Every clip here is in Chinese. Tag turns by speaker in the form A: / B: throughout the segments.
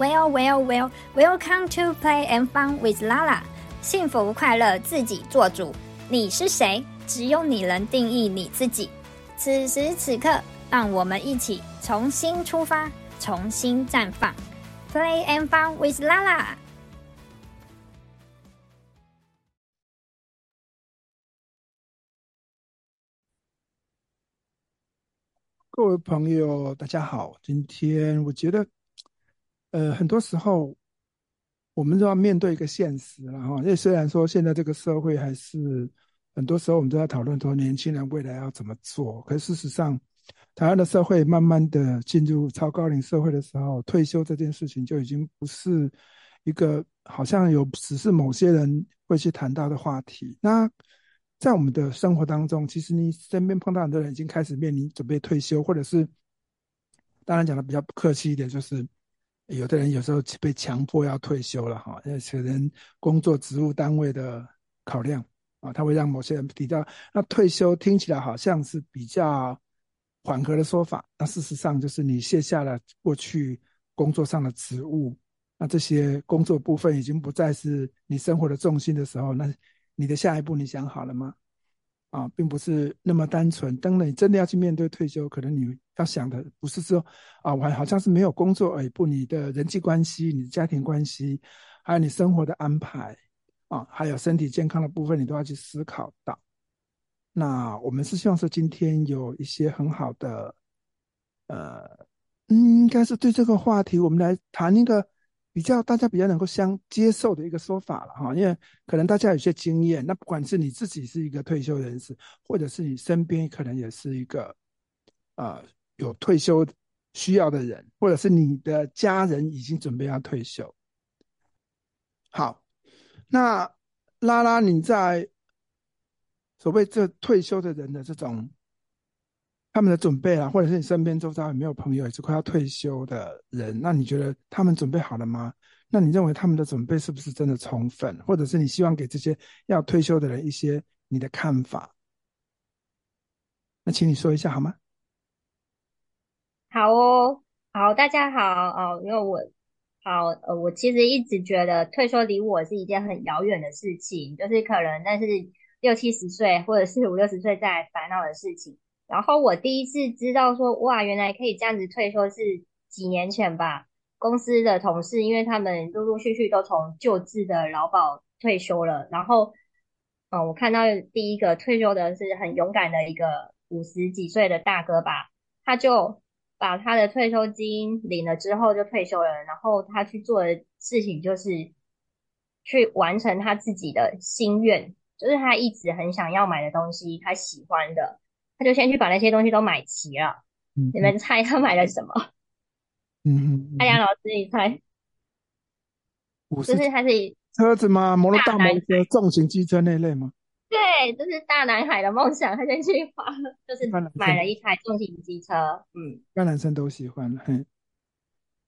A: Well, well, well, welcome to play and fun with Lala。幸福快乐自己做主。你是谁？只有你能定义你自己。此时此刻，让我们一起重新出发，重新绽放。Play and fun with Lala。
B: 各位朋友，大家好。今天我觉得。呃，很多时候我们都要面对一个现实了哈。因为虽然说现在这个社会还是很多时候我们都在讨论说年轻人未来要怎么做，可事实上，台湾的社会慢慢的进入超高龄社会的时候，退休这件事情就已经不是一个好像有只是某些人会去谈到的话题。那在我们的生活当中，其实你身边碰到很多人已经开始面临准备退休，或者是当然讲的比较不客气一点，就是。有的人有时候被强迫要退休了哈，因为可能工作职务单位的考量啊，他会让某些人提到，那退休听起来好像是比较缓和的说法，那事实上就是你卸下了过去工作上的职务，那这些工作部分已经不再是你生活的重心的时候，那你的下一步你想好了吗？啊，并不是那么单纯。当你真的要去面对退休，可能你要想的不是说啊，我好像是没有工作而已，不，你的人际关系、你的家庭关系，还有你生活的安排啊，还有身体健康的部分，你都要去思考到。那我们是希望说，今天有一些很好的，呃，嗯，应该是对这个话题，我们来谈一个。比较大家比较能够相接受的一个说法了哈，因为可能大家有些经验，那不管是你自己是一个退休人士，或者是你身边可能也是一个啊、呃、有退休需要的人，或者是你的家人已经准备要退休。好，那拉拉你在所谓这退休的人的这种。他们的准备啊，或者是你身边周遭有没有朋友也是快要退休的人？那你觉得他们准备好了吗？那你认为他们的准备是不是真的充分？或者是你希望给这些要退休的人一些你的看法？那请你说一下好吗？
C: 好哦，好，大家好哦，因为我好呃，我其实一直觉得退休离我是一件很遥远的事情，就是可能但是六七十岁或者是五六十岁在烦恼的事情。然后我第一次知道说，哇，原来可以这样子退休是几年前吧。公司的同事，因为他们陆陆续续都从旧制的劳保退休了。然后，嗯，我看到第一个退休的是很勇敢的一个五十几岁的大哥吧，他就把他的退休金领了之后就退休了。然后他去做的事情就是去完成他自己的心愿，就是他一直很想要买的东西，他喜欢的。他就先去把那些东西都买齐了。嗯，你们猜他买了什么？嗯，艾、嗯、阳、嗯、老师，你猜？就是他是
B: 车子吗？摩托大摩托重型机车那类吗？
C: 对，这是大男孩的梦想。他先去花，就是买了一台重型机车。嗯，
B: 一般男生都喜欢。嘿，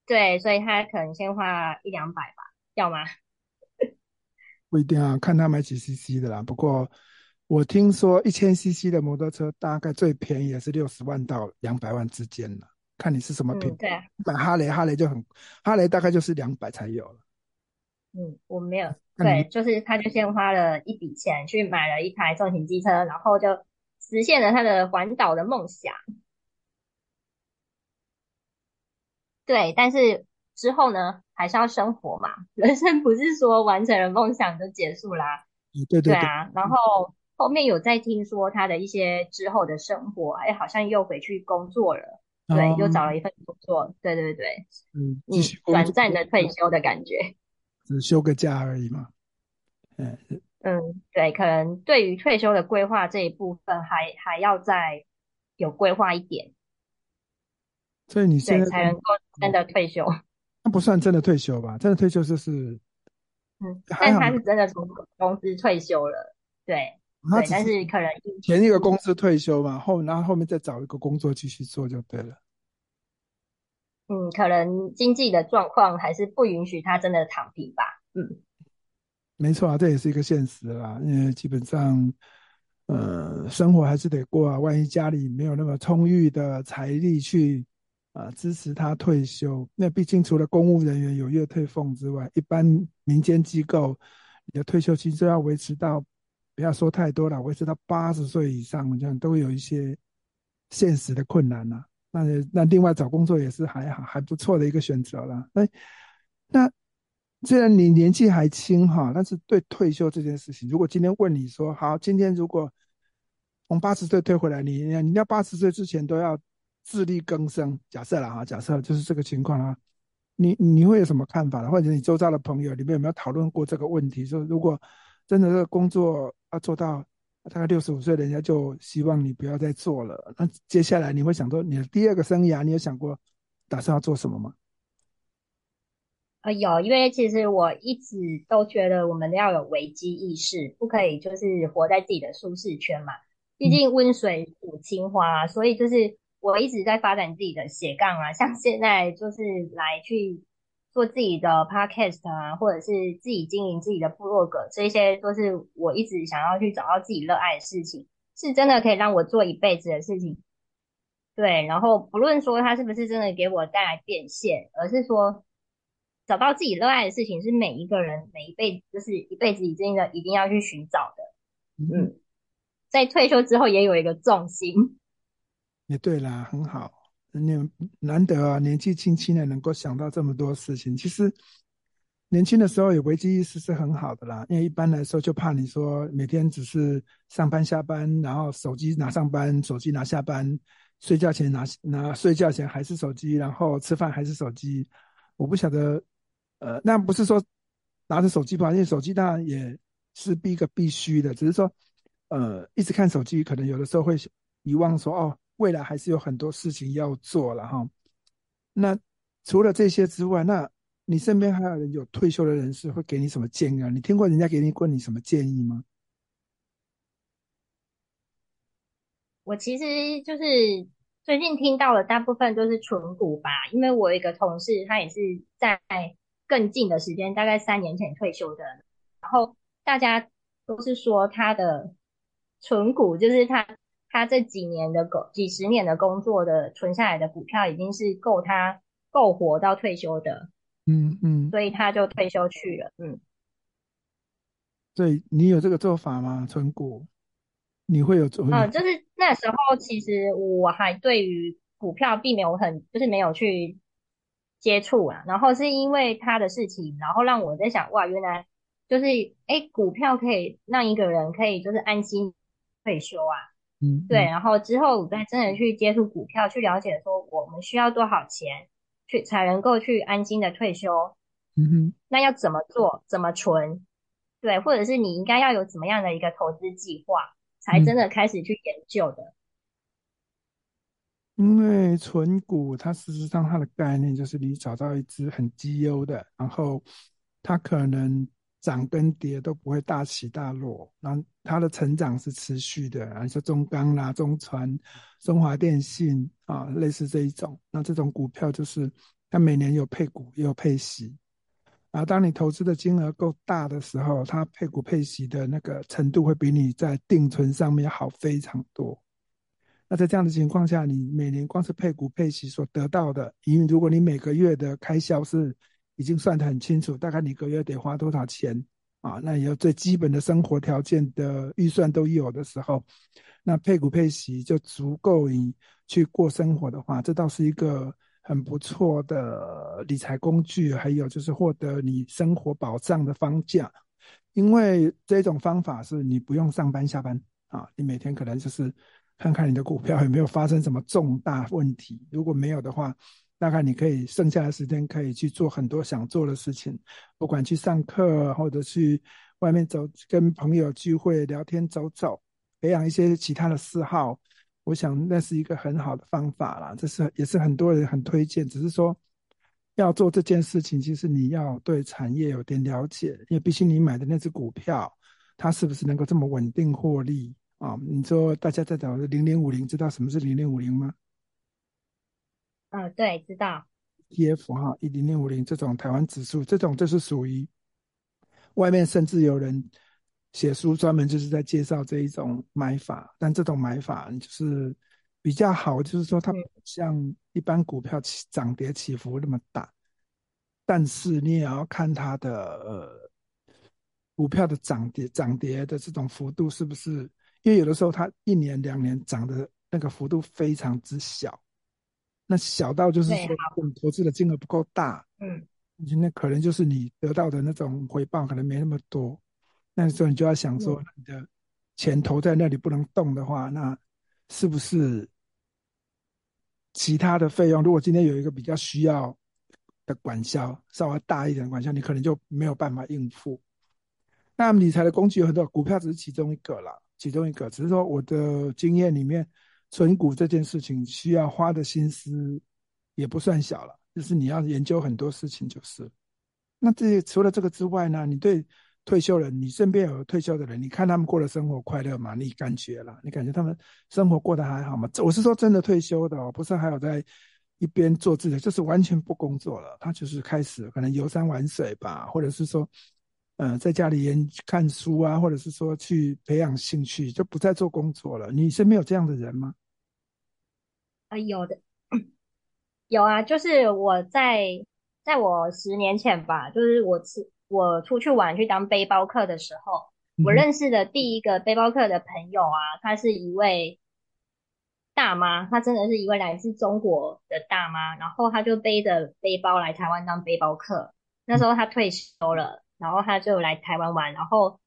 C: 对，所以他可能先花一两百吧，要吗？
B: 不一定啊，看他买几 CC 的啦。不过。我听说一千 CC 的摩托车大概最便宜也是六十万到两百万之间了，看你是什么品牌。嗯，买哈雷，哈雷就很，哈雷大概就是两百才有了。
C: 嗯，我没有，对，就是他就先花了一笔钱去买了一台重型机车，然后就实现了他的环岛的梦想。对，但是之后呢，还是要生活嘛，人生不是说完成了梦想就结束啦。
B: 嗯，对对对，
C: 对啊，然后。后面有在听说他的一些之后的生活，哎，好像又回去工作了，哦、对，又找了一份工作，对对对，
B: 嗯，
C: 短暂的退休的感觉，
B: 只休个假而已嘛，嗯
C: 嗯，对，可能对于退休的规划这一部分还还要再有规划一点，
B: 所以你现在
C: 才能够真的退休，
B: 那不算真的退休吧？真的退休就是，
C: 嗯，但他是真的从公司退休了，对。对，但是可能
B: 前一个公司退休嘛，后然后后面再找一个工作继续做就对了。
C: 嗯，可能经济的状况还是不允许他真的躺平吧。嗯，
B: 没错啊，这也是一个现实啦。因为基本上，呃，生活还是得过啊。万一家里没有那么充裕的财力去啊，支持他退休。那毕竟除了公务人员有月退俸之外，一般民间机构，你的退休金就要维持到，不要说太多了，维持到八十岁以上，这样都有一些现实的困难呐。那那另外找工作也是还好还不错的一个选择了。那那虽然你年纪还轻哈，但是对退休这件事情，如果今天问你说，好，今天如果从八十岁退回来，你你要八十岁之前都要。自力更生，假设了哈，假设就是这个情况啊，你你会有什么看法呢？或者你周遭的朋友里面有没有讨论过这个问题？说如果真的这个工作要做到大概六十五岁，人家就希望你不要再做了。那接下来你会想说你的第二个生涯，你有想过打算要做什么吗？
C: 呃，有，因为其实我一直都觉得我们要有危机意识，不可以就是活在自己的舒适圈嘛。毕竟温水煮青蛙，嗯、所以就是。我一直在发展自己的斜杠啊，像现在就是来去做自己的 podcast 啊，或者是自己经营自己的部落格，这些都是我一直想要去找到自己热爱的事情，是真的可以让我做一辈子的事情。对，然后不论说它是不是真的给我带来变现，而是说找到自己热爱的事情，是每一个人每一辈子就是一辈子一定的一定要去寻找的。嗯，在退休之后也有一个重心。
B: 也对啦，很好，你难得啊，年纪轻轻的能够想到这么多事情。其实年轻的时候有危机意识是很好的啦，因为一般来说就怕你说每天只是上班下班，然后手机拿上班，手机拿下班，睡觉前拿拿睡觉前还是手机，然后吃饭还是手机。我不晓得，呃，那不是说拿着手机吧，因为手机当然也是一个必须的，只是说，呃，一直看手机，可能有的时候会遗忘说哦。未来还是有很多事情要做了哈。那除了这些之外，那你身边还有人有退休的人士会给你什么建议啊？你听过人家给你过你什么建议吗？
C: 我其实就是最近听到的大部分都是存股吧，因为我一个同事，他也是在更近的时间，大概三年前退休的，然后大家都是说他的存股就是他。他这几年的工，几十年的工作的存下来的股票，已经是够他够活到退休的，
B: 嗯嗯，
C: 所以他就退休去了，嗯。
B: 对你有这个做法吗？存股，你会有做？
C: 嗯，就是那时候其实我还对于股票并没有很，就是没有去接触啊。然后是因为他的事情，然后让我在想，哇，原来就是哎，股票可以让一个人可以就是安心退休啊。
B: 嗯，
C: 对，然后之后我再真的去接触股票，去了解说我们需要多少钱去才能够去安心的退休。
B: 嗯哼，
C: 那要怎么做？怎么存？对，或者是你应该要有怎么样的一个投资计划，才真的开始去研究的。
B: 因为存股，它事实上它的概念就是你找到一只很绩优的，然后它可能。涨跟跌都不会大起大落，然后它的成长是持续的，啊，像中钢啦、中船、中华电信啊，类似这一种，那这种股票就是它每年有配股也有配息，啊，当你投资的金额够大的时候，它配股配息的那个程度会比你在定存上面好非常多。那在这样的情况下，你每年光是配股配息所得到的，因为如果你每个月的开销是已经算得很清楚，大概你一个月得花多少钱啊？那也有最基本的生活条件的预算都有的时候，那配股配息就足够你去过生活的话，这倒是一个很不错的理财工具。还有就是获得你生活保障的方向，因为这种方法是你不用上班下班啊，你每天可能就是看看你的股票有没有发生什么重大问题，如果没有的话。大概你可以剩下的时间可以去做很多想做的事情，不管去上课或者去外面走，跟朋友聚会聊天走走，培养一些其他的嗜好。我想那是一个很好的方法啦，这是也是很多人很推荐。只是说要做这件事情，其实你要对产业有点了解，因为毕竟你买的那只股票，它是不是能够这么稳定获利啊？你说大家在找的零零五零，知道什么是零零五零吗？
C: 嗯，对，知道。
B: ETF 哈，一零零五零这种台湾指数，这种就是属于外面甚至有人写书专门就是在介绍这一种买法，但这种买法就是比较好，就是说它不像一般股票起涨跌起伏那么大，但是你也要看它的呃股票的涨跌涨跌的这种幅度是不是，因为有的时候它一年两年涨的那个幅度非常之小，那小到就是说你投资的金额不够大，嗯，那可能就是你得到的那种回报可能没那么多，那时候你就要想说你的钱投在那里不能动的话，那是不是？其他的费用，如果今天有一个比较需要的管销，稍微大一点的管销，你可能就没有办法应付。那理财的工具有很多，股票只是其中一个啦，其中一个。只是说我的经验里面，存股这件事情需要花的心思也不算小了，就是你要研究很多事情，就是。那这除了这个之外呢，你对？退休人，你身边有退休的人，你看他们过的生活快乐吗？你感觉了？你感觉他们生活过得还好吗？我是说真的退休的哦，不是还有在一边做自己，就是完全不工作了。他就是开始可能游山玩水吧，或者是说，嗯、呃，在家里研看书啊，或者是说去培养兴趣，就不再做工作了。你身边有这样的人吗？
C: 啊，有的，有啊，就是我在在我十年前吧，就是我是。我出去玩去当背包客的时候，我认识的第一个背包客的朋友啊，她是一位大妈，她真的是一位来自中国的大妈，然后她就背着背包来台湾当背包客。那时候她退休了，然后她就来台湾玩，然后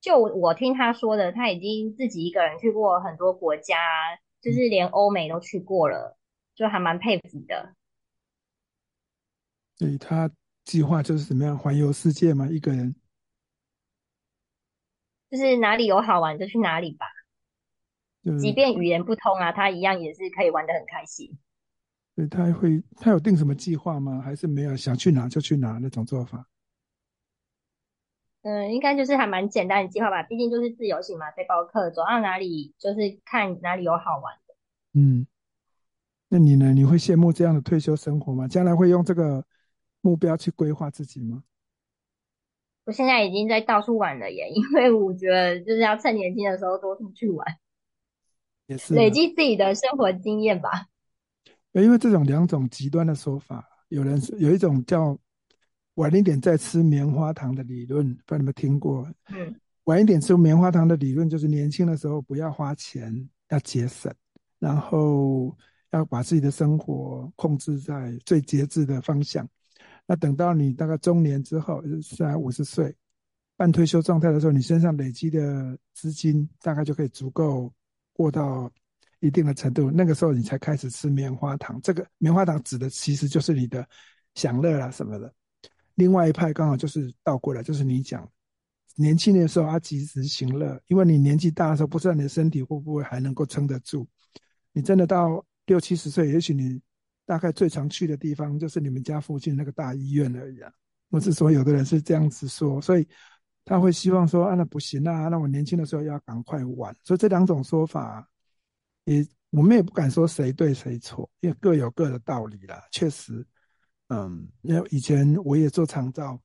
C: 就我听她说的，她已经自己一个人去过很多国家，就是连欧美都去过了，就还蛮佩服的。
B: 对他。计划就是怎么样环游世界嘛？一个人
C: 就是哪里有好玩就去哪里吧。即便语言不通啊，他一样也是可以玩的很开心。
B: 对，他会，他有定什么计划吗？还是没有，想去哪就去哪那种做法？
C: 嗯，应该就是还蛮简单的计划吧。毕竟就是自由行嘛，背包客走到哪里就是看哪里有好玩的。
B: 嗯，那你呢？你会羡慕这样的退休生活吗？将来会用这个？目标去规划自己吗？
C: 我现在已经在到处玩了耶，因为我觉得就是要趁年轻的时候多出去玩，
B: 也是
C: 累积自己的生活经验吧。
B: 因为这种两种极端的说法，有人是有一种叫晚一点再吃棉花糖的理论，不知道你们听过？嗯，晚一点吃棉花糖的理论就是年轻的时候不要花钱，要节省，然后要把自己的生活控制在最节制的方向。那等到你大概中年之后，就是五十岁，半退休状态的时候，你身上累积的资金大概就可以足够过到一定的程度。那个时候你才开始吃棉花糖。这个棉花糖指的其实就是你的享乐啦什么的。另外一派刚好就是倒过来，就是你讲年轻的时候要及时行乐，因为你年纪大的时候不知道你的身体会不会还能够撑得住。你真的到六七十岁，也许你。大概最常去的地方就是你们家附近那个大医院而已啊。我是说，有的人是这样子说，所以他会希望说啊，那不行啊，那我年轻的时候要赶快玩。所以这两种说法，也我们也不敢说谁对谁错，因为各有各的道理啦。确实，嗯，因为以前我也做长照，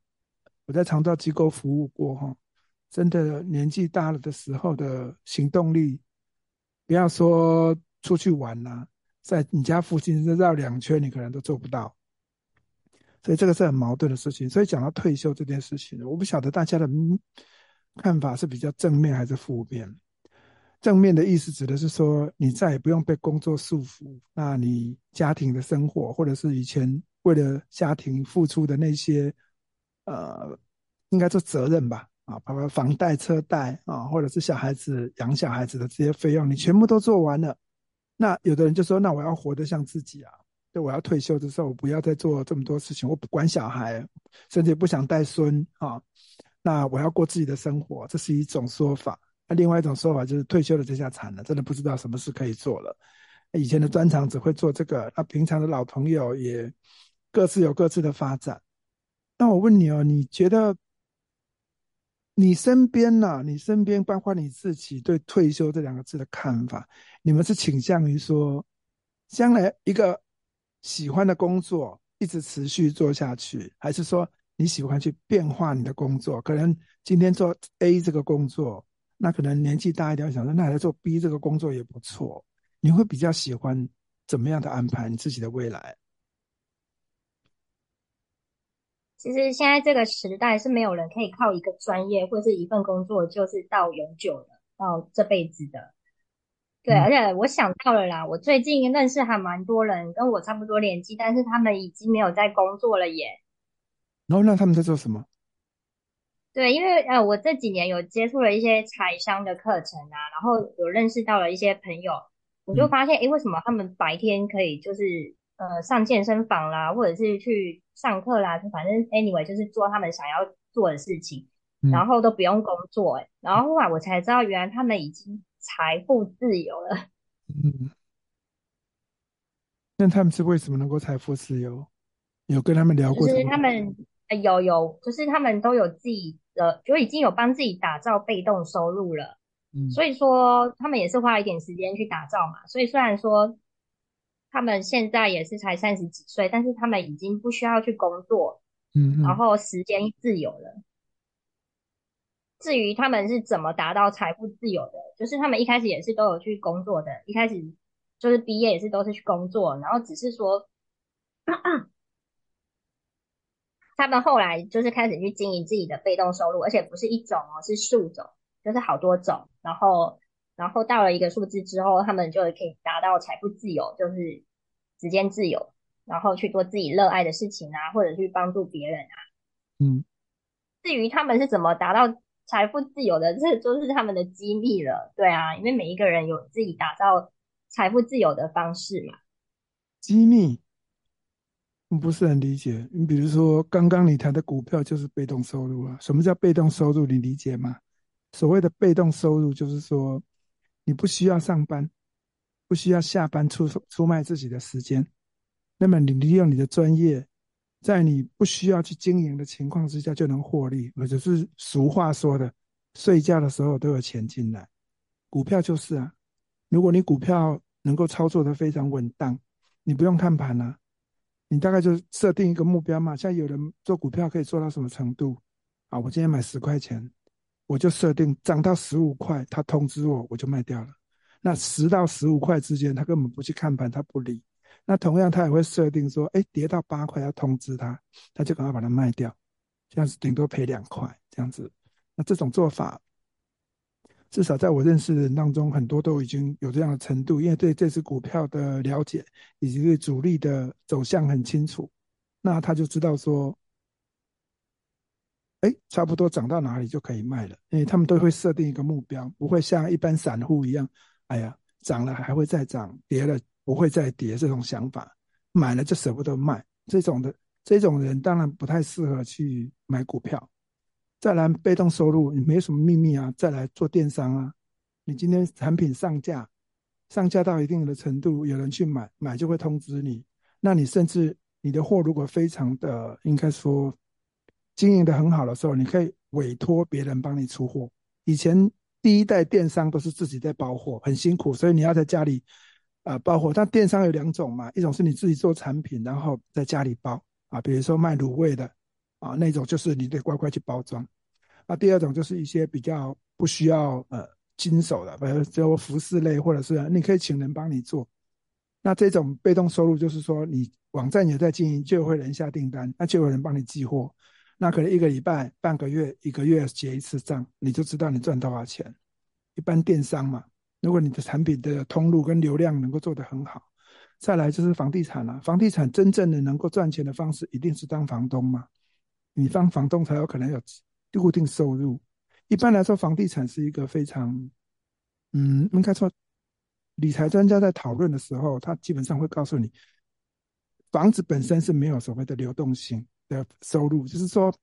B: 我在长照机构服务过哈，真的年纪大了的时候的行动力，不要说出去玩啦。在你家附近绕两圈，你可能都做不到，所以这个是很矛盾的事情。所以讲到退休这件事情，我不晓得大家的看法是比较正面还是负面。正面的意思指的是说，你再也不用被工作束缚，那你家庭的生活，或者是以前为了家庭付出的那些，呃，应该做责任吧，啊，包括房贷、车贷啊，或者是小孩子养小孩子的这些费用，你全部都做完了。那有的人就说：“那我要活得像自己啊！就我要退休的时候，我不要再做这么多事情，我不管小孩，甚至也不想带孙啊。那我要过自己的生活，这是一种说法。那另外一种说法就是退休了这下惨了，真的不知道什么事可以做了。以前的专长只会做这个，那平常的老朋友也各自有各自的发展。那我问你哦，你觉得？”你身边呐、啊，你身边包括你自己对“退休”这两个字的看法，你们是倾向于说，将来一个喜欢的工作一直持续做下去，还是说你喜欢去变化你的工作？可能今天做 A 这个工作，那可能年纪大一点，想说那来做 B 这个工作也不错。你会比较喜欢怎么样的安排你自己的未来？
C: 其实现在这个时代是没有人可以靠一个专业或是一份工作就是到永久的，到这辈子的。对，嗯、而且我想到了啦，我最近认识还蛮多人跟我差不多年纪，但是他们已经没有在工作了耶。
B: 然后那他们在做什么？
C: 对，因为呃，我这几年有接触了一些财商的课程啊，然后有认识到了一些朋友，我就发现，诶，为什么他们白天可以就是呃上健身房啦，或者是去上课啦，就反正 anyway 就是做他们想要做的事情，然后都不用工作，诶，然后后来我才知道，原来他们已经。财富自由了，
B: 嗯，那他们是为什么能够财富自由？有跟他们聊过？
C: 就是他们有有，就是他们都有自己的，就已经有帮自己打造被动收入了。嗯，所以说他们也是花一点时间去打造嘛。所以虽然说他们现在也是才三十几岁，但是他们已经不需要去工作，嗯，然后时间自由了。至于他们是怎么达到财富自由的，就是他们一开始也是都有去工作的，一开始就是毕业也是都是去工作，然后只是说，他们后来就是开始去经营自己的被动收入，而且不是一种哦，是数种，就是好多种，然后然后到了一个数字之后，他们就可以达到财富自由，就是时间自由，然后去做自己热爱的事情啊，或者去帮助别人啊，嗯，至于他们是怎么达到。财富自由的，这就是他们的机密了。对啊，因为每一个人有自己打造财富自由的方式嘛。
B: 机密，我不是很理解。你比如说，刚刚你谈的股票就是被动收入啊。什么叫被动收入？你理解吗？所谓的被动收入，就是说你不需要上班，不需要下班出出卖自己的时间，那么你利用你的专业。在你不需要去经营的情况之下就能获利，或者是俗话说的，睡觉的时候都有钱进来。股票就是啊，如果你股票能够操作得非常稳当，你不用看盘啊，你大概就设定一个目标嘛。像有人做股票可以做到什么程度啊？我今天买十块钱，我就设定涨到十五块，他通知我，我就卖掉了。那十到十五块之间，他根本不去看盘，他不理。那同样，他也会设定说，哎，跌到八块要通知他，他就赶快把它卖掉，这样子顶多赔两块这样子。那这种做法，至少在我认识的人当中，很多都已经有这样的程度，因为对这只股票的了解以及对主力的走向很清楚，那他就知道说，哎，差不多涨到哪里就可以卖了，因为他们都会设定一个目标，不会像一般散户一样，哎呀，涨了还会再涨，跌了。不会再跌这种想法，买了就舍不得卖，这种的这种人当然不太适合去买股票。再来被动收入，你没什么秘密啊。再来做电商啊，你今天产品上架，上架到一定的程度，有人去买，买就会通知你。那你甚至你的货如果非常的应该说经营的很好的时候，你可以委托别人帮你出货。以前第一代电商都是自己在包货，很辛苦，所以你要在家里。啊，包货，但电商有两种嘛，一种是你自己做产品，然后在家里包啊，比如说卖卤味的啊，那种就是你得乖乖去包装。啊，第二种就是一些比较不需要呃经手的，比如说服饰类，或者是你可以请人帮你做。那这种被动收入就是说，你网站也在经营，就会人下订单，那就有人帮你寄货，那可能一个礼拜、半个月、一个月结一次账，你就知道你赚多少钱。一般电商嘛。如果你的产品的通路跟流量能够做得很好，再来就是房地产了。房地产真正的能够赚钱的方式，一定是当房东嘛？你当房东才有可能有固定收入。一般来说，房地产是一个非常，嗯，应该说，理财专家在讨论的时候，他基本上会告诉你，房子本身是没有所谓的流动性的收入，就是说。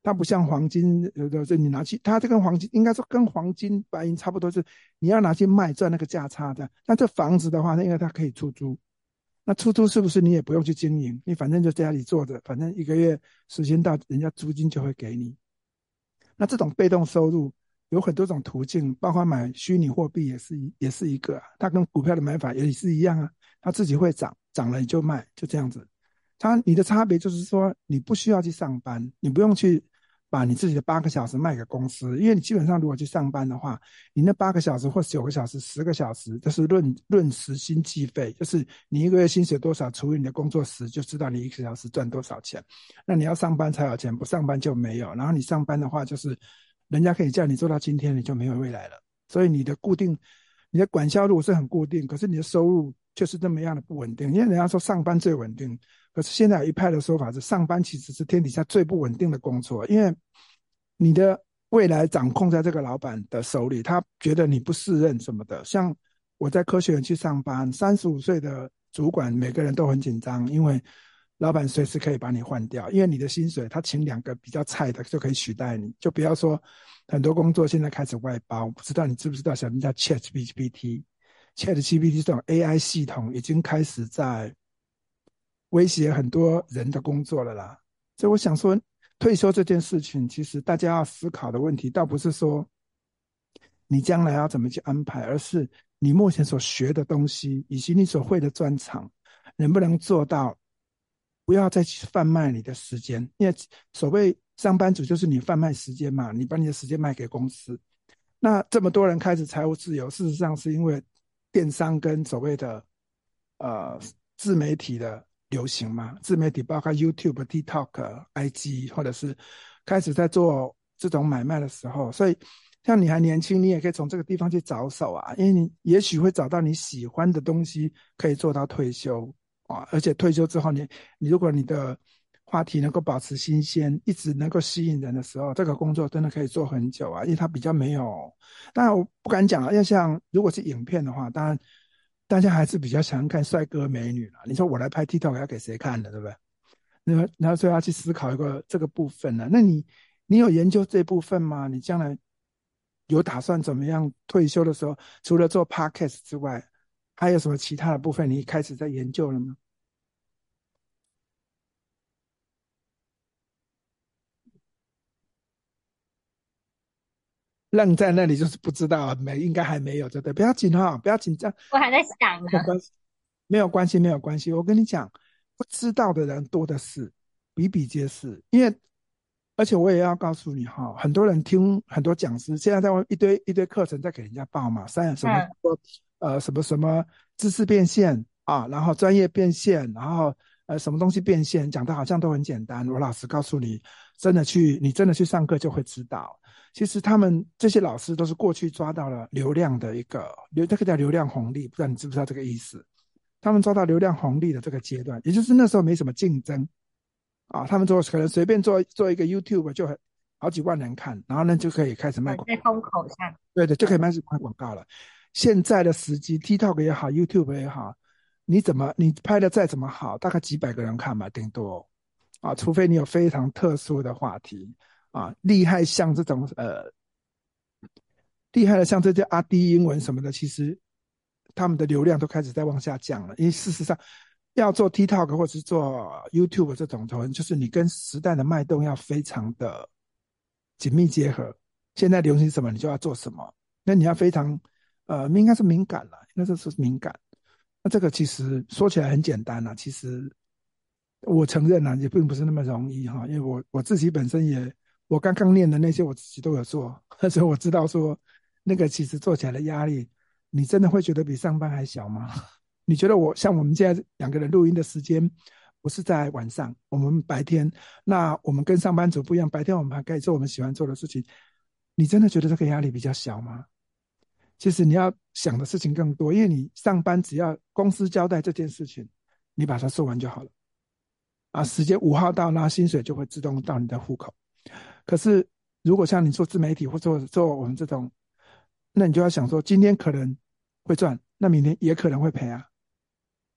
B: 它不像黄金，有的是你拿去，它这跟黄金应该说跟黄金、白银差不多，是你要拿去卖赚那个价差的。那这房子的话，那因为它可以出租，那出租是不是你也不用去经营？你反正就在家里坐着，反正一个月时间到，人家租金就会给你。那这种被动收入有很多种途径，包括买虚拟货币也是也是一个，它跟股票的买法也是一样啊，它自己会涨，涨了你就卖，就这样子。它你的差别就是说，你不需要去上班，你不用去把你自己的八个小时卖给公司，因为你基本上如果去上班的话，你那八个小时或九个小时、十个小时，都是论论时薪计费，就是你一个月薪水多少除以你的工作时，就知道你一个小时赚多少钱。那你要上班才有钱，不上班就没有。然后你上班的话，就是人家可以叫你做到今天，你就没有未来了。所以你的固定，你的管销如果是很固定，可是你的收入就是这么样的不稳定。因为人家说上班最稳定。可是现在有一派的说法是，上班其实是天底下最不稳定的工作，因为你的未来掌控在这个老板的手里，他觉得你不适任什么的。像我在科学园去上班，三十五岁的主管每个人都很紧张，因为老板随时可以把你换掉，因为你的薪水他请两个比较菜的就可以取代你。就不要说很多工作现在开始外包，不知道你知不知道？什么叫 ChatGPT Chat GPT 这种 AI 系统已经开始在。威胁很多人的工作了啦，所以我想说，退休这件事情，其实大家要思考的问题，倒不是说你将来要怎么去安排，而是你目前所学的东西，以及你所会的专长，能不能做到，不要再去贩卖你的时间，因为所谓上班族就是你贩卖时间嘛，你把你的时间卖给公司，那这么多人开始财务自由，事实上是因为电商跟所谓的呃自媒体的。流行嘛？自媒体包括 YouTube、TikTok、IG，或者是开始在做这种买卖的时候，所以像你还年轻，你也可以从这个地方去着手啊，因为你也许会找到你喜欢的东西，可以做到退休啊。而且退休之后你，你你如果你的话题能够保持新鲜，一直能够吸引人的时候，这个工作真的可以做很久啊，因为它比较没有。当然我不敢讲啊，要像如果是影片的话，当然。大家还是比较喜欢看帅哥美女啦。你说我来拍 TikTok 要给谁看的，对不对？那然后所以要去思考一个这个部分呢？那你你有研究这部分吗？你将来有打算怎么样？退休的时候，除了做 Podcast 之外，还有什么其他的部分？你开始在研究了吗？愣在那里就是不知道，没应该还没有，对不对？不要紧哈，不要紧张。
C: 我还在想呢。
B: 没有关系，没有关系。我跟你讲，不知道的人多的是，比比皆是。因为，而且我也要告诉你哈，很多人听很多讲师，现在在一堆一堆课程在给人家报嘛，三什么、嗯、呃什么什么知识变现啊，然后专业变现，然后呃什么东西变现，讲的好像都很简单。我老实告诉你，真的去你真的去上课就会知道。其实他们这些老师都是过去抓到了流量的一个流，这个叫流量红利，不知道你知不知道这个意思？他们抓到流量红利的这个阶段，也就是那时候没什么竞争啊，他们做可能随便做做一个 YouTube 就很好几万人看，然后呢就可以开始卖广告，
C: 在风口上，
B: 对对，就可以开始卖广告了。现在的时机，TikTok 也好，YouTube 也好，你怎么你拍的再怎么好，大概几百个人看吧，顶多啊，除非你有非常特殊的话题。啊，厉害像这种呃，厉害的像这些阿迪英文什么的，其实他们的流量都开始在往下降了。因为事实上，要做 TikTok 或者是做 YouTube 这种，就是你跟时代的脉动要非常的紧密结合。现在流行什么，你就要做什么。那你要非常呃，应该是敏感了，应该是是敏感。那这个其实说起来很简单了，其实我承认啊，也并不是那么容易哈，因为我我自己本身也。我刚刚念的那些，我自己都有做，所以我知道说，那个其实做起来的压力，你真的会觉得比上班还小吗？你觉得我像我们现在两个人录音的时间，不是在晚上，我们白天，那我们跟上班族不一样，白天我们还可以做我们喜欢做的事情，你真的觉得这个压力比较小吗？其实你要想的事情更多，因为你上班只要公司交代这件事情，你把它做完就好了，啊，时间五号到，那薪水就会自动到你的户口。可是，如果像你做自媒体或做做我们这种，那你就要想说，今天可能会赚，那明天也可能会赔啊。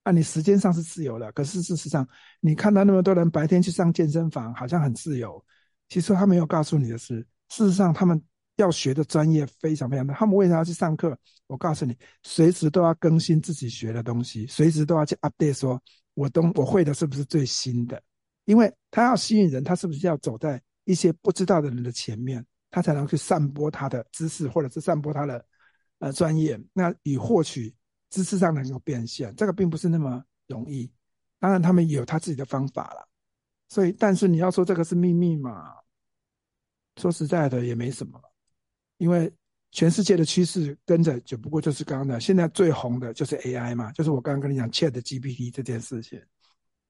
B: 啊，你时间上是自由的，可是事实上，你看到那么多人白天去上健身房，好像很自由。其实他没有告诉你的是，事实上他们要学的专业非常非常的。他们为啥要去上课？我告诉你，随时都要更新自己学的东西，随时都要去 update，说我都我会的是不是最新的？因为他要吸引人，他是不是要走在一些不知道的人的前面，他才能去散播他的知识，或者是散播他的呃专业，那以获取知识上能够变现，这个并不是那么容易。当然，他们有他自己的方法了。所以，但是你要说这个是秘密嘛？说实在的也没什么，因为全世界的趋势跟着，只不过就是刚刚的，现在最红的就是 AI 嘛，就是我刚刚跟你讲 ChatGPT 这件事情。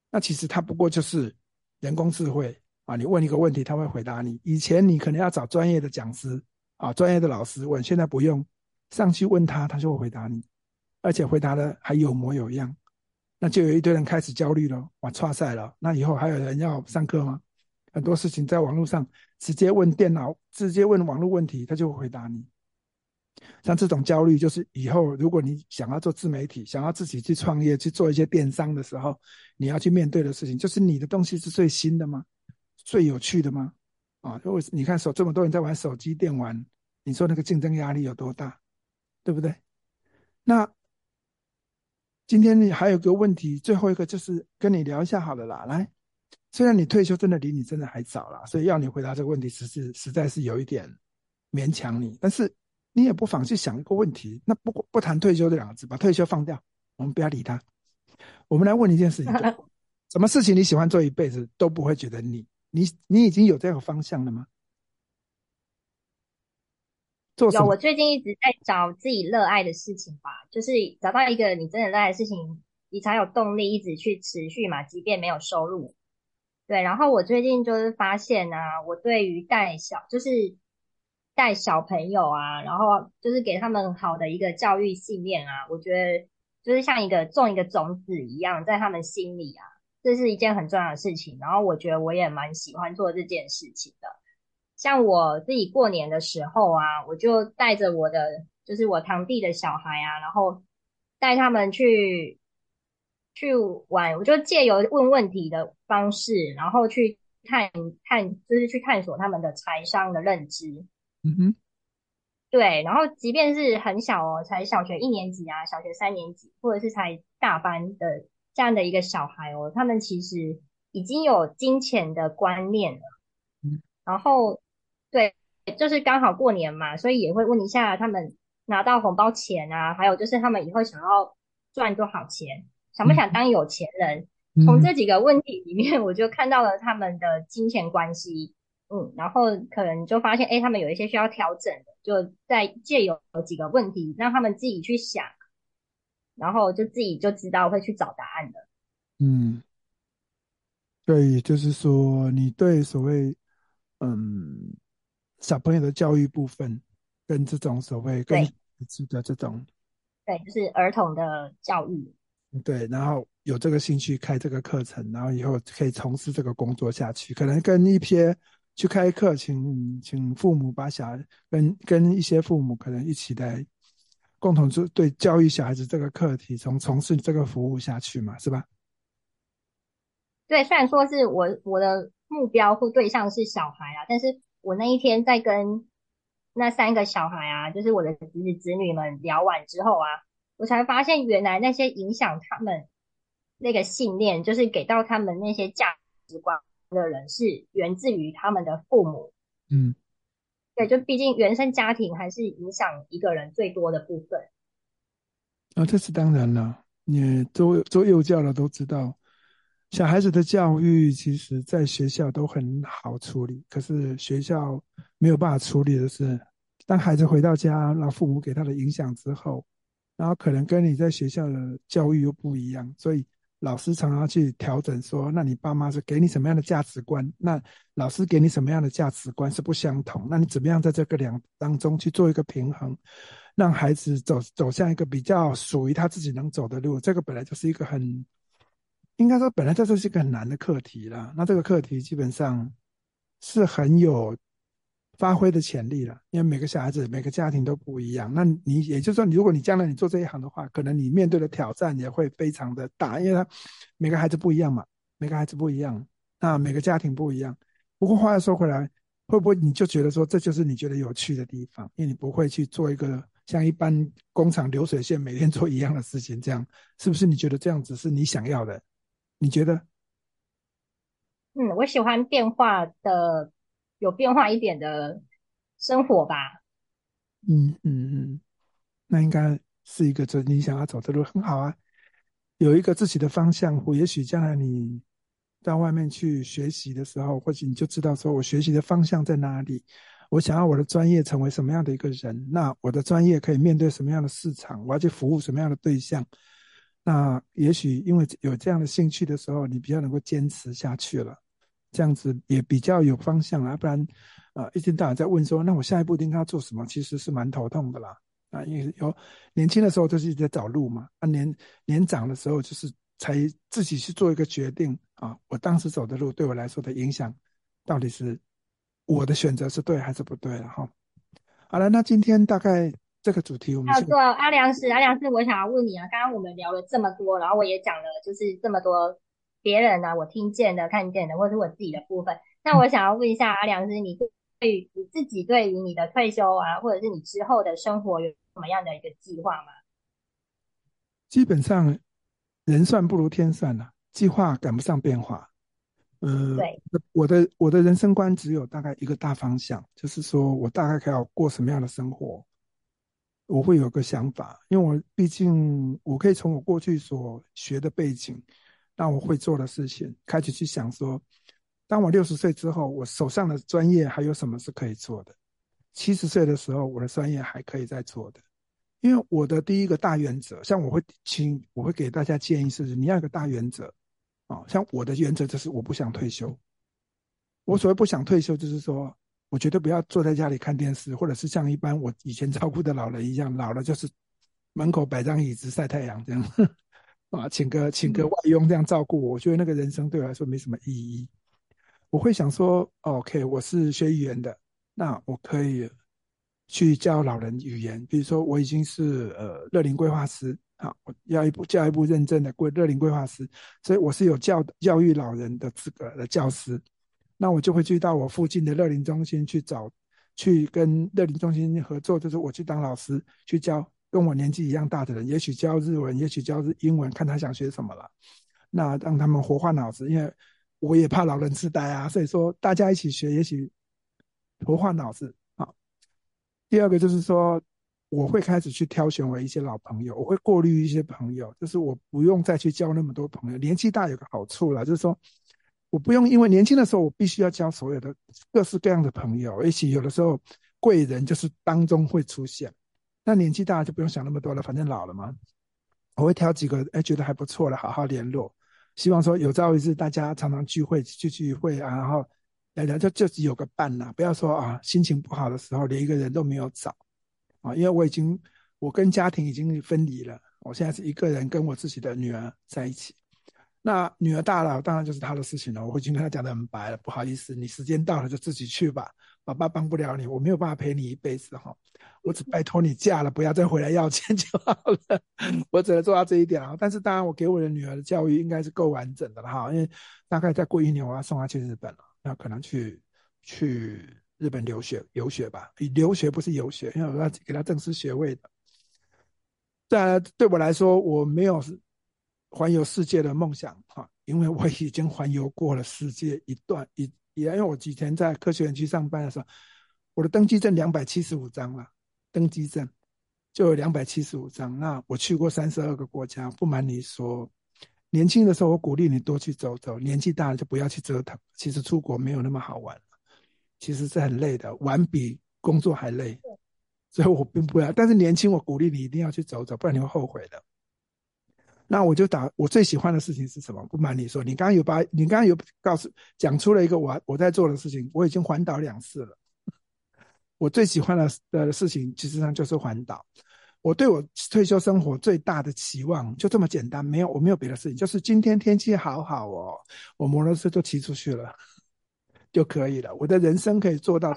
B: 那其实它不过就是人工智慧啊，你问一个问题，他会回答你。以前你可能要找专业的讲师啊，专业的老师问，现在不用，上去问他，他就会回答你，而且回答的还有模有样。那就有一堆人开始焦虑了，哇，挫赛了。那以后还有人要上课吗？很多事情在网络上直接问电脑，直接问网络问题，他就会回答你。像这种焦虑，就是以后如果你想要做自媒体，想要自己去创业，去做一些电商的时候，你要去面对的事情，就是你的东西是最新的吗？最有趣的吗？啊，如果你看手这么多人在玩手机电玩，你说那个竞争压力有多大，对不对？那。今天你还有个问题，最后一个就是跟你聊一下好了啦。来，虽然你退休真的离你真的还早啦，所以要你回答这个问题，实是实在是有一点勉强你。但是你也不妨去想一个问题，那不不谈退休这两个字，把退休放掉，我们不要理他。我们来问一件事情：什么事情你喜欢做一辈子都不会觉得腻？你你已经有这个方向了吗？
C: 有，我最近一直在找自己热爱的事情吧，就是找到一个你真的热爱的事情，你才有动力一直去持续嘛，即便没有收入。对，然后我最近就是发现啊，我对于带小，就是带小朋友啊，然后就是给他们好的一个教育信念啊，我觉得就是像一个种一个种子一样，在他们心里啊，这是一件很重要的事情。然后我觉得我也蛮喜欢做这件事情的。像我自己过年的时候啊，我就带着我的，就是我堂弟的小孩啊，然后带他们去去玩，我就借由问问题的方式，然后去探探，就是去探索他们的财商的认知。
B: 嗯哼，
C: 对，然后即便是很小哦，才小学一年级啊，小学三年级，或者是才大班的这样的一个小孩哦，他们其实已经有金钱的观念了。嗯，然后。对，就是刚好过年嘛，所以也会问一下他们拿到红包钱啊，还有就是他们以后想要赚多少钱，想不想当有钱人？嗯、从这几个问题里面，我就看到了他们的金钱关系，嗯，然后可能就发现，哎，他们有一些需要调整的，就在借由几个问题让他们自己去想，然后就自己就知道会去找答案的。
B: 嗯，对，就是说你对所谓，嗯。小朋友的教育部分，跟这种所谓跟孩子的这种，
C: 对，就是儿童的教育，
B: 对，然后有这个兴趣开这个课程，然后以后可以从事这个工作下去，可能跟一些去开课，请请父母把小孩跟跟一些父母可能一起来共同就对教育小孩子这个课题，从从事这个服务下去嘛，是吧？
C: 对，虽然说是我我的目标或对象是小孩啊，但是。我那一天在跟那三个小孩啊，就是我的侄子侄女们聊完之后啊，我才发现原来那些影响他们那个信念，就是给到他们那些价值观的人，是源自于他们的父母。
B: 嗯，
C: 对，就毕竟原生家庭还是影响一个人最多的部分。
B: 啊，这是当然了，你做做幼教的都知道。小孩子的教育，其实在学校都很好处理，可是学校没有办法处理的是，当孩子回到家，让父母给他的影响之后，然后可能跟你在学校的教育又不一样，所以老师常常去调整说，那你爸妈是给你什么样的价值观？那老师给你什么样的价值观是不相同？那你怎么样在这个两当中去做一个平衡，让孩子走走向一个比较属于他自己能走的路？这个本来就是一个很。应该说，本来这就是一个很难的课题了。那这个课题基本上是很有发挥的潜力了，因为每个小孩子、每个家庭都不一样。那你也就是说，如果你将来你做这一行的话，可能你面对的挑战也会非常的大，因为他每个孩子不一样嘛，每个孩子不一样，那每个家庭不一样。不过话又说回来，会不会你就觉得说，这就是你觉得有趣的地方？因为你不会去做一个像一般工厂流水线每天做一样的事情，这样是不是？你觉得这样子是你想要的？你觉得？
C: 嗯，我喜欢变化的，有变化一点的生活吧。
B: 嗯嗯嗯，那应该是一个，就你想要走的路很好啊，有一个自己的方向，或也许将来你到外面去学习的时候，或许你就知道说我学习的方向在哪里，我想要我的专业成为什么样的一个人，那我的专业可以面对什么样的市场，我要去服务什么样的对象。那也许因为有这样的兴趣的时候，你比较能够坚持下去了，这样子也比较有方向啊。不然，呃，一天到晚在问说，那我下一步应该要做什么？其实是蛮头痛的啦。啊，因为有年轻的时候就是一直在找路嘛。啊，年年长的时候就是才自己去做一个决定啊。我当时走的路对我来说的影响，到底是我的选择是对还是不对了哈？好了，那今天大概。这个主题我们
C: 叫做阿良师，阿良师，我想要问你啊，刚刚我们聊了这么多，然后我也讲了，就是这么多别人呢、啊，我听见的、看见的，或者是我自己的部分。那我想要问一下阿良师，你对于你自己对于你的退休啊，或者是你之后的生活有什么样的一个计划吗？
B: 基本上，人算不如天算了、啊，计划赶不上变化。呃，
C: 对，
B: 我的我的人生观只有大概一个大方向，就是说我大概要过什么样的生活。我会有个想法，因为我毕竟我可以从我过去所学的背景，让我会做的事情，开始去想说，当我六十岁之后，我手上的专业还有什么是可以做的？七十岁的时候，我的专业还可以再做的。因为我的第一个大原则，像我会请，我会给大家建议是，你要一个大原则，啊，像我的原则就是我不想退休。我所谓不想退休，就是说。我绝对不要坐在家里看电视，或者是像一般我以前照顾的老人一样，老了就是门口摆张椅子晒太阳这样，啊，请个请个外佣这样照顾我。我觉得那个人生对我来说没什么意义。我会想说，OK，我是学语言的，那我可以去教老人语言。比如说，我已经是呃乐龄规划师，好，我要一部教育部认证的规乐龄规划师，所以我是有教教育老人的资格的教师。那我就会去到我附近的乐龄中心去找，去跟乐龄中心合作，就是我去当老师，去教跟我年纪一样大的人，也许教日文，也许教英文，看他想学什么了。那让他们活化脑子，因为我也怕老人痴呆啊，所以说大家一起学，也许活化脑子。好，第二个就是说，我会开始去挑选我一些老朋友，我会过滤一些朋友，就是我不用再去交那么多朋友。年纪大有个好处了，就是说。我不用，因为年轻的时候我必须要交所有的各式各样的朋友，而且有的时候贵人就是当中会出现。那年纪大了就不用想那么多了，反正老了嘛。我会挑几个哎觉得还不错的，好好联络。希望说有朝一日大家常常聚会聚聚会啊，然后聊聊就就是有个伴呐，不要说啊心情不好的时候连一个人都没有找啊，因为我已经我跟家庭已经分离了，我现在是一个人跟我自己的女儿在一起。那女儿大了，当然就是她的事情了。我已经跟她讲得很白了，不好意思，你时间到了就自己去吧，爸爸帮不了你，我没有办法陪你一辈子哈。我只拜托你嫁了，不要再回来要钱就好了。我只能做到这一点啊。但是当然，我给我的女儿的教育应该是够完整的了哈，因为大概再过一年我要送她去日本了，那可能去去日本留学游学吧，留学不是游学，因为我要给她正式学位的。当然对我来说，我没有。环游世界的梦想哈，因为我已经环游过了世界一段一也，因为我以前在科学园区上班的时候，我的登记证两百七十五张了，登记证就有两百七十五张。那我去过三十二个国家，不瞒你说，年轻的时候我鼓励你多去走走，年纪大了就不要去折腾。其实出国没有那么好玩，其实是很累的，玩比工作还累，所以我并不要。但是年轻我鼓励你一定要去走走，不然你会后悔的。那我就打我最喜欢的事情是什么？不瞒你说，你刚刚有把，你刚刚有告诉讲出了一个我我在做的事情，我已经环岛两次了。我最喜欢的的事情，其实上就是环岛。我对我退休生活最大的期望就这么简单，没有我没有别的事情，就是今天天气好好哦，我摩托车就骑出去了就可以了。我的人生可以做到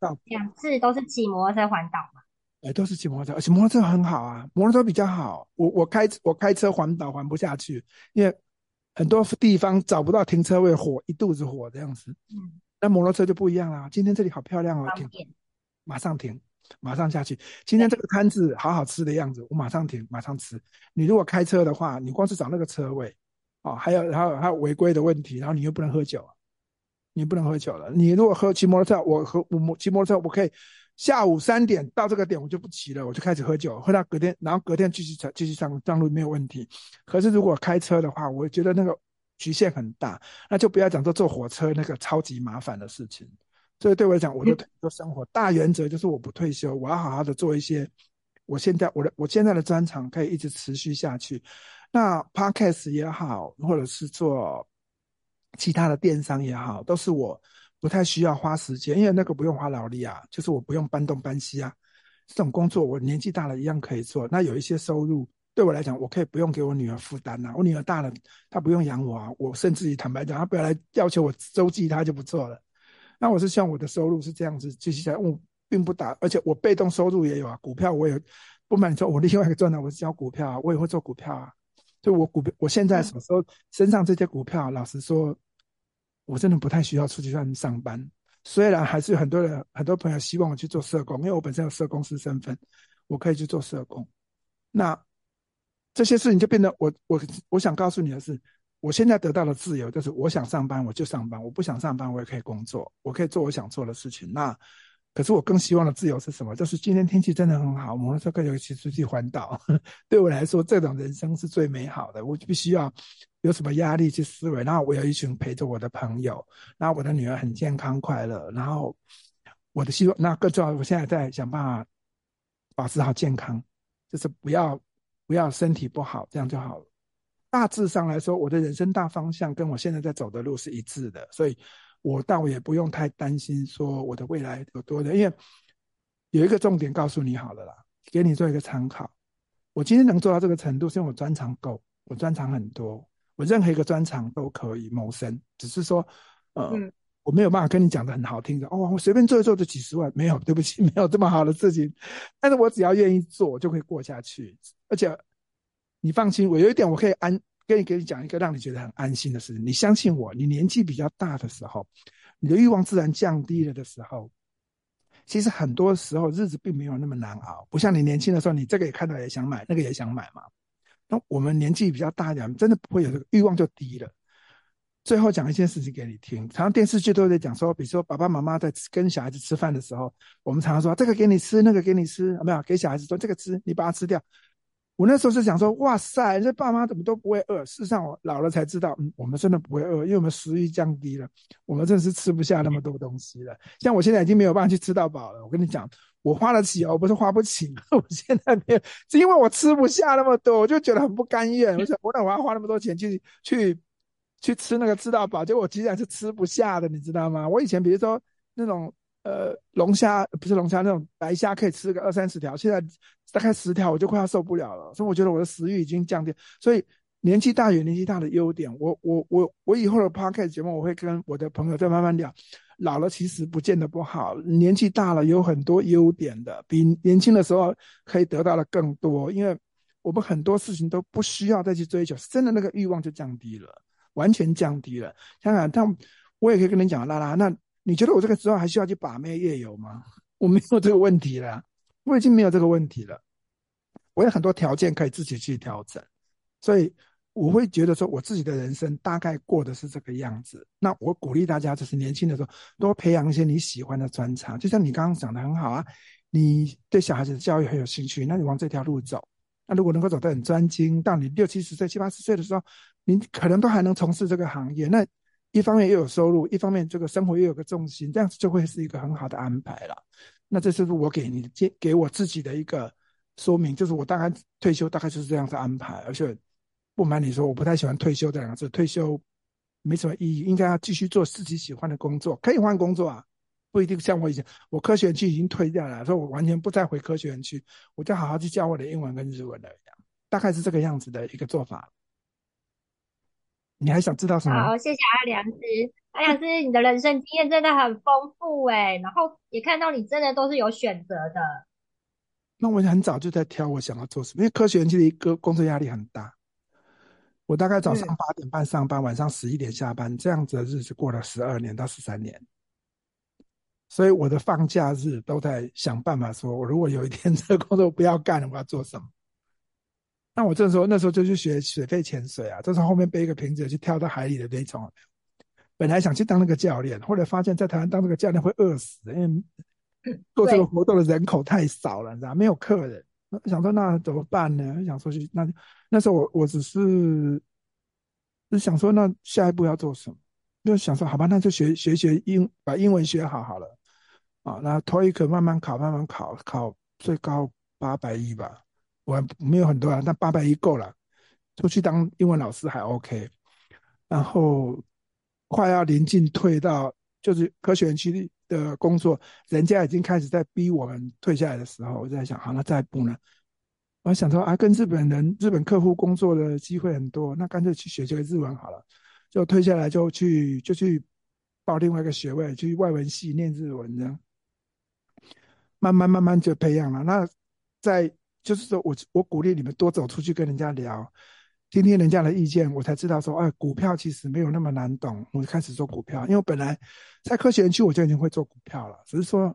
B: 到
C: 两次都是骑摩托车环岛嘛。
B: 哎，都是骑摩托车，而且摩托车很好啊，摩托车比较好。我我开我开车环岛环不下去，因为很多地方找不到停车位，火一肚子火这样子。嗯，那摩托车就不一样啦。今天这里好漂亮哦，停，马上停，马上下去。今天这个摊子好好吃的样子，我马上停，马上吃。你如果开车的话，你光是找那个车位，哦，还有还有还有违规的问题，然后你又不能喝酒，你不能喝酒了。你如果喝骑摩托车，我喝我骑摩托车我可以。下午三点到这个点，我就不骑了，我就开始喝酒，喝到隔天，然后隔天继续继续上上路没有问题。可是如果开车的话，我觉得那个局限很大，那就不要讲说坐火车那个超级麻烦的事情。所以对我来讲，我的退休生活大原则就是我不退休，我要好好的做一些我现在我的我现在的专长可以一直持续下去。那 Podcast 也好，或者是做其他的电商也好，都是我不太需要花时间，因为那个不用花劳力啊，就是我不用搬东搬西啊。这种工作我年纪大了一样可以做。那有一些收入对我来讲，我可以不用给我女儿负担呐。我女儿大了，她不用养我啊。我甚至于坦白讲，她不要来要求我周济她就不错了。那我是希望我的收入是这样子继续下来，我并不打，而且我被动收入也有啊，股票我也不瞒你说，我另外一个赚的我是交股票啊，我也会做股票啊。就我股票，我现在手手身上这些股票，老实说，我真的不太需要出去外面上班。虽然还是有很多人很多朋友希望我去做社工，因为我本身有社工师身份，我可以去做社工。那这些事情就变得我我我想告诉你的是。我现在得到的自由就是，我想上班我就上班，我不想上班我也可以工作，我可以做我想做的事情。那可是我更希望的自由是什么？就是今天天气真的很好，摩托车可以骑出去环岛。对我来说，这种人生是最美好的。我必须要有什么压力去思维，然后我有一群陪着我的朋友，然后我的女儿很健康快乐，然后我的希望，那更重要，我现在在想办法保持好健康，就是不要不要身体不好，这样就好了。大致上来说，我的人生大方向跟我现在在走的路是一致的，所以我倒也不用太担心说我的未来有多的，因为有一个重点告诉你好了啦，给你做一个参考。我今天能做到这个程度，是因为我专长够，我专长很多，我任何一个专长都可以谋生，只是说，呃，嗯、我没有办法跟你讲的很好听的哦，我随便做一做就几十万，没有，对不起，没有这么好的事情，但是我只要愿意做，就可以过下去，而且。你放心，我有一点我可以安跟你给你讲一个让你觉得很安心的事情。你相信我，你年纪比较大的时候，你的欲望自然降低了的时候，其实很多时候日子并没有那么难熬。不像你年轻的时候，你这个也看到也想买，那个也想买嘛。那我们年纪比较大一点，真的不会有这个欲望就低了。最后讲一件事情给你听，常常电视剧都在讲说，比如说爸爸妈妈在跟小孩子吃饭的时候，我们常常说这个给你吃，那个给你吃，有没有？给小孩子说这个吃，你把它吃掉。我那时候是想说，哇塞，这爸妈怎么都不会饿？事实上，我老了才知道，嗯，我们真的不会饿，因为我们食欲降低了，我们真的是吃不下那么多东西了。像我现在已经没有办法去吃到饱了。我跟你讲，我花得起哦，不是花不起。我现在没有，是因为我吃不下那么多，我就觉得很不甘愿。我想，我那我要花那么多钱去去去吃那个吃到饱，结果我竟然是吃不下的，你知道吗？我以前比如说那种。呃，龙虾不是龙虾那种白虾，可以吃个二三十条。现在大概十条，我就快要受不了了。所以我觉得我的食欲已经降低。所以年纪大有年纪大的优点。我我我我以后的 podcast 节目，我会跟我的朋友再慢慢聊。老了其实不见得不好，年纪大了有很多优点的，比年轻的时候可以得到的更多。因为我们很多事情都不需要再去追求，真的那个欲望就降低了，完全降低了。想想，但我也可以跟你讲，拉拉那。你觉得我这个时候还需要去把妹夜游吗？我没有这个问题了，我已经没有这个问题了。我有很多条件可以自己去调整，所以我会觉得说，我自己的人生大概过的是这个样子。那我鼓励大家，就是年轻的时候多培养一些你喜欢的专长，就像你刚刚讲的很好啊，你对小孩子的教育很有兴趣，那你往这条路走。那如果能够走得很专精，到你六七十岁、七八十岁的时候，你可能都还能从事这个行业。那一方面又有收入，一方面这个生活又有个重心，这样子就会是一个很好的安排了。那这是我给你给给我自己的一个说明，就是我大概退休大概就是这样子安排。而且不瞒你说，我不太喜欢退休这两个字，退休没什么意义，应该要继续做自己喜欢的工作。可以换工作啊，不一定像我以前，我科学园区已经退掉了，所以我完全不再回科学园区，我就好好去教我的英文跟日文了。大概是这个样子的一个做法。你还想知道什么？
C: 好，谢谢阿良师。阿良师，你的人生经验真的很丰富哎，然后也看到你真的都是有选择的。
B: 那我很早就在挑我想要做什么，因为科学园区的一个工作压力很大。我大概早上八点半上班，嗯、晚上十一点下班，这样子的日子过了十二年到十三年。所以我的放假日都在想办法说，我如果有一天 这个工作不要干了，我要做什么？那我这时候那时候就去学水肺潜水啊，这时候后面背一个瓶子去跳到海里的那种。本来想去当那个教练，后来发现，在台湾当这个教练会饿死，因为做这个活动的人口太少了，你知道没有客人。想说那怎么办呢？想说去那那时候我我只是认就想说那下一步要做什么？就想说好吧，那就学学学英，把英文学好好了。啊，那 TOEIC 慢慢考，慢慢考，考最高八百一吧。我还没有很多啊，但八百一够了，出去当英文老师还 OK。然后快要临近退到就是科学园区的工作，人家已经开始在逼我们退下来的时候，我就在想，好，那再一步呢？我想说啊，跟日本人、日本客户工作的机会很多，那干脆去学这个日文好了。就退下来就去就去报另外一个学位，去外文系念日文这样。慢慢慢慢就培养了。那在就是说我我鼓励你们多走出去跟人家聊，听听人家的意见，我才知道说，哎，股票其实没有那么难懂。我就开始做股票，因为本来在科学园区我就已经会做股票了，只是说。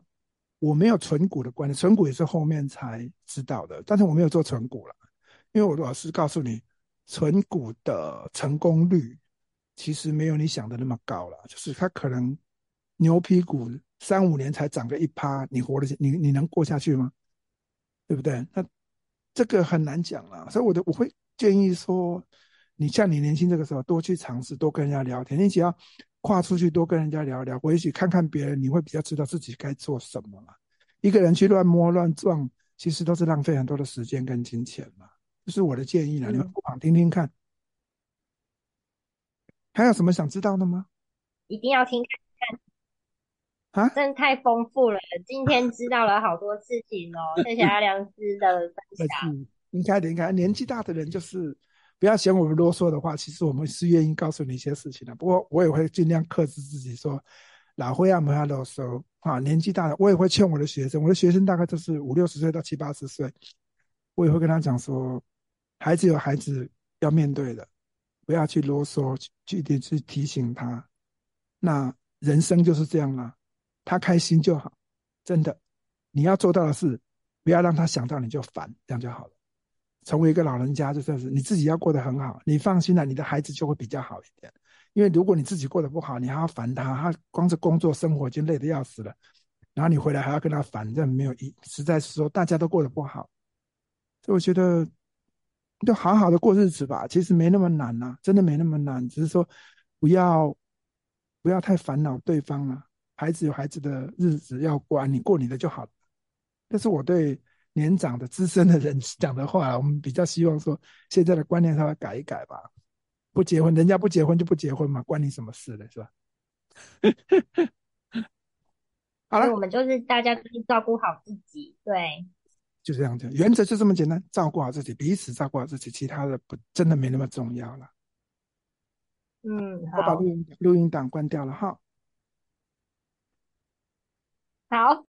B: 我没有存股的观念，存股也是后面才知道的。但是我没有做存股了，因为我老师告诉你，存股的成功率其实没有你想的那么高了。就是它可能牛皮股三五年才涨个一趴，你活得，你你能过下去吗？对不对？那这个很难讲了。所以我的我会建议说，你像你年轻这个时候，多去尝试，多跟人家聊天，你只要。跨出去多跟人家聊聊，或许看看别人，你会比较知道自己该做什么嘛。一个人去乱摸乱撞，其实都是浪费很多的时间跟金钱嘛。这是我的建议啦，嗯、你们不妨听听看。还有什么想知道的吗？一定要听啊！真的太丰富了，今天知道了好多事情哦。谢谢阿良师的分享。应该的，应该年纪大的人就是。不要嫌我们啰嗦的话，其实我们是愿意告诉你一些事情的。不过我也会尽量克制自己说，说老会要，不要啰嗦啊。年纪大了，我也会劝我的学生，我的学生大概都是五六十岁到七八十岁，我也会跟他讲说，孩子有孩子要面对的，不要去啰嗦，具体去提醒他。那人生就是这样啦，他开心就好，真的。你要做到的是，不要让他想到你就烦，这样就好了。成为一个老人家，就算是你自己要过得很好，你放心了，你的孩子就会比较好一点。因为如果你自己过得不好，你还要烦他，他光是工作生活已经累得要死了，然后你回来还要跟他烦，这没有意。实在是说，大家都过得不好，所以我觉得就好好的过日子吧。其实没那么难呐、啊，真的没那么难，只是说不要不要太烦恼对方了、孩子有孩子的日子要过，你过你的就好。这是我对。年长的资深的人讲的话，我们比较希望说，现在的观念稍微改一改吧。不结婚，人家不结婚就不结婚嘛，关你什么事呢？是吧？好了，我们就是大家都是照顾好自己，对，就这样子，原则就这么简单，照顾好自己，彼此照顾好自己，其他的不真的没那么重要了。嗯，我把录音录音档关掉了哈。好。